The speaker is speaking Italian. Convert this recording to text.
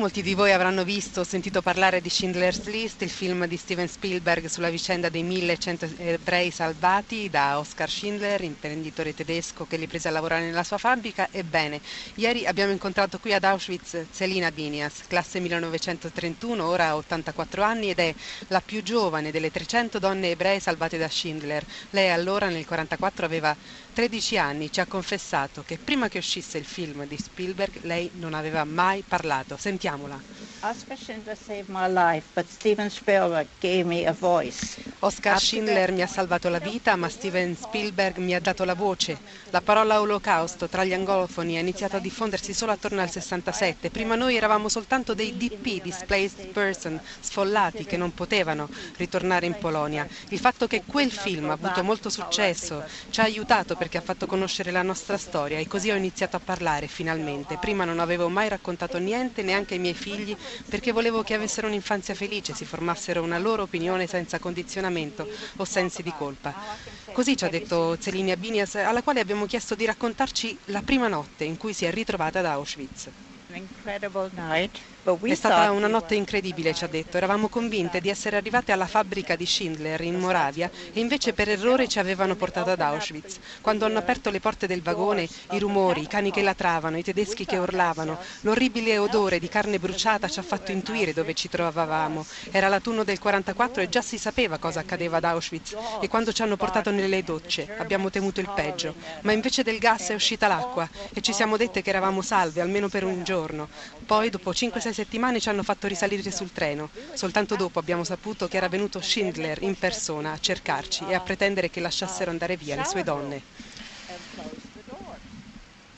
Molti di voi avranno visto o sentito parlare di Schindler's List, il film di Steven Spielberg sulla vicenda dei 1100 ebrei salvati da Oskar Schindler, imprenditore tedesco che li prese a lavorare nella sua fabbrica. Ebbene, ieri abbiamo incontrato qui ad Auschwitz Selina Binias, classe 1931, ora ha 84 anni ed è la più giovane delle 300 donne ebree salvate da Schindler. Lei allora nel 1944 aveva 13 anni, ci ha confessato che prima che uscisse il film di Spielberg lei non aveva mai parlato. Sentiamo Oscar Schindler saved my life, but Steven Spielberg gave me a voice. Oscar Schindler mi ha salvato la vita, ma Steven Spielberg mi ha dato la voce. La parola olocausto tra gli angolofoni ha iniziato a diffondersi solo attorno al 67. Prima noi eravamo soltanto dei DP, displaced person, sfollati che non potevano ritornare in Polonia. Il fatto che quel film ha avuto molto successo ci ha aiutato perché ha fatto conoscere la nostra storia e così ho iniziato a parlare finalmente. Prima non avevo mai raccontato niente, neanche ai miei figli, perché volevo che avessero un'infanzia felice, si formassero una loro opinione senza condizionamento o sensi di colpa. Così ci ha detto Zelini Abinias, alla quale abbiamo chiesto di raccontarci la prima notte in cui si è ritrovata ad Auschwitz. È stata una notte incredibile, ci ha detto. Eravamo convinte di essere arrivate alla fabbrica di Schindler in Moravia e invece per errore ci avevano portato ad Auschwitz. Quando hanno aperto le porte del vagone, i rumori, i cani che latravano, i tedeschi che urlavano, l'orribile odore di carne bruciata ci ha fatto intuire dove ci trovavamo. Era l'autunno del 44 e già si sapeva cosa accadeva ad Auschwitz e quando ci hanno portato nelle docce abbiamo temuto il peggio. Ma invece del gas è uscita l'acqua e ci siamo dette che eravamo salve almeno per un giorno. Poi dopo 5-6 settimane ci hanno fatto risalire sul treno. Soltanto dopo abbiamo saputo che era venuto Schindler in persona a cercarci e a pretendere che lasciassero andare via le sue donne.